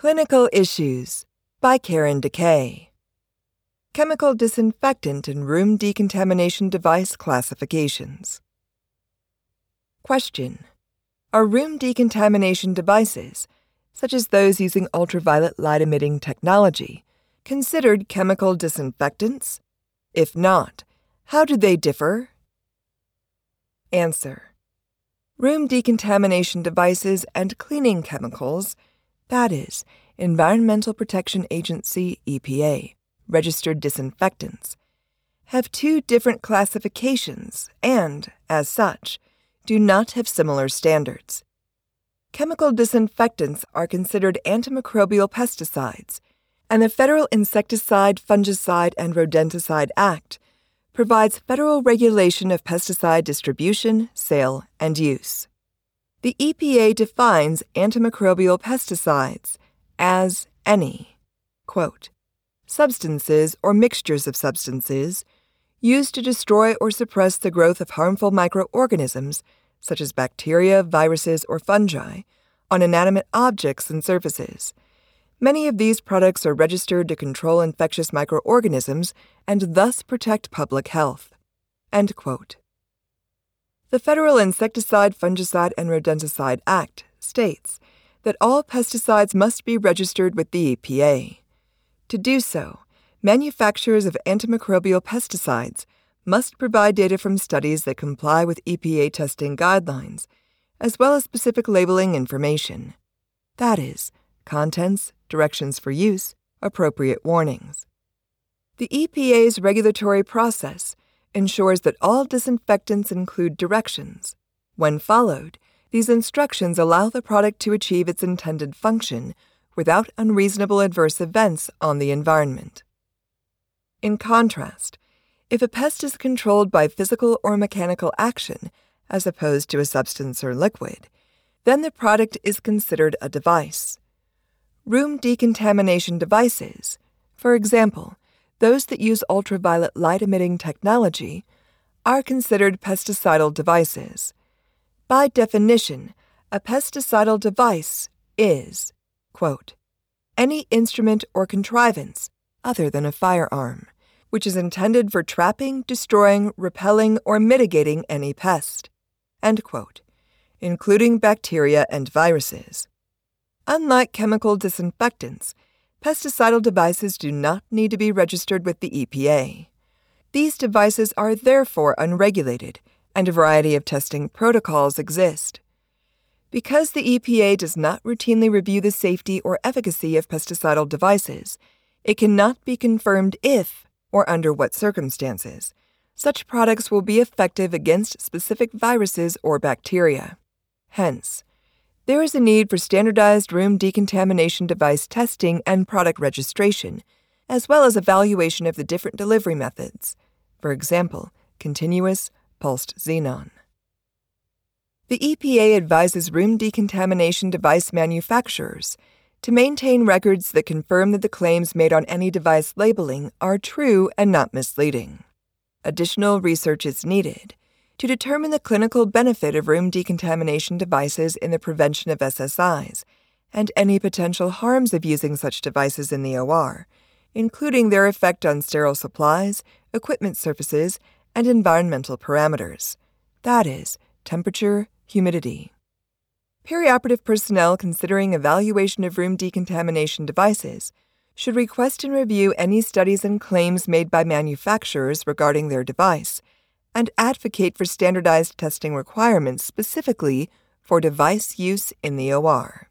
Clinical Issues by Karen DeKay. Chemical disinfectant and room decontamination device classifications. Question Are room decontamination devices, such as those using ultraviolet light emitting technology, considered chemical disinfectants? If not, how do they differ? Answer Room decontamination devices and cleaning chemicals that is, Environmental Protection Agency EPA registered disinfectants, have two different classifications and, as such, do not have similar standards. Chemical disinfectants are considered antimicrobial pesticides, and the Federal Insecticide, Fungicide, and Rodenticide Act provides federal regulation of pesticide distribution, sale, and use. The EPA defines antimicrobial pesticides as any, quote, substances or mixtures of substances used to destroy or suppress the growth of harmful microorganisms, such as bacteria, viruses, or fungi, on inanimate objects and surfaces. Many of these products are registered to control infectious microorganisms and thus protect public health. End quote. The Federal Insecticide, Fungicide, and Rodenticide Act states that all pesticides must be registered with the EPA. To do so, manufacturers of antimicrobial pesticides must provide data from studies that comply with EPA testing guidelines, as well as specific labeling information. That is, contents, directions for use, appropriate warnings. The EPA's regulatory process ensures that all disinfectants include directions. When followed, these instructions allow the product to achieve its intended function without unreasonable adverse events on the environment. In contrast, if a pest is controlled by physical or mechanical action, as opposed to a substance or liquid, then the product is considered a device. Room decontamination devices, for example, those that use ultraviolet light emitting technology are considered pesticidal devices. By definition, a pesticidal device is, quote, any instrument or contrivance other than a firearm, which is intended for trapping, destroying, repelling, or mitigating any pest, quote, including bacteria and viruses. Unlike chemical disinfectants, pesticidal devices do not need to be registered with the EPA. These devices are therefore unregulated, and a variety of testing protocols exist. Because the EPA does not routinely review the safety or efficacy of pesticidal devices, it cannot be confirmed if, or under what circumstances, such products will be effective against specific viruses or bacteria. Hence, there is a need for standardized room decontamination device testing and product registration, as well as evaluation of the different delivery methods, for example, continuous pulsed xenon. The EPA advises room decontamination device manufacturers to maintain records that confirm that the claims made on any device labeling are true and not misleading. Additional research is needed to determine the clinical benefit of room decontamination devices in the prevention of SSIs and any potential harms of using such devices in the OR, including their effect on sterile supplies, equipment surfaces, and environmental parameters that is, temperature, humidity. Perioperative personnel considering evaluation of room decontamination devices should request and review any studies and claims made by manufacturers regarding their device and advocate for standardized testing requirements specifically for device use in the OR.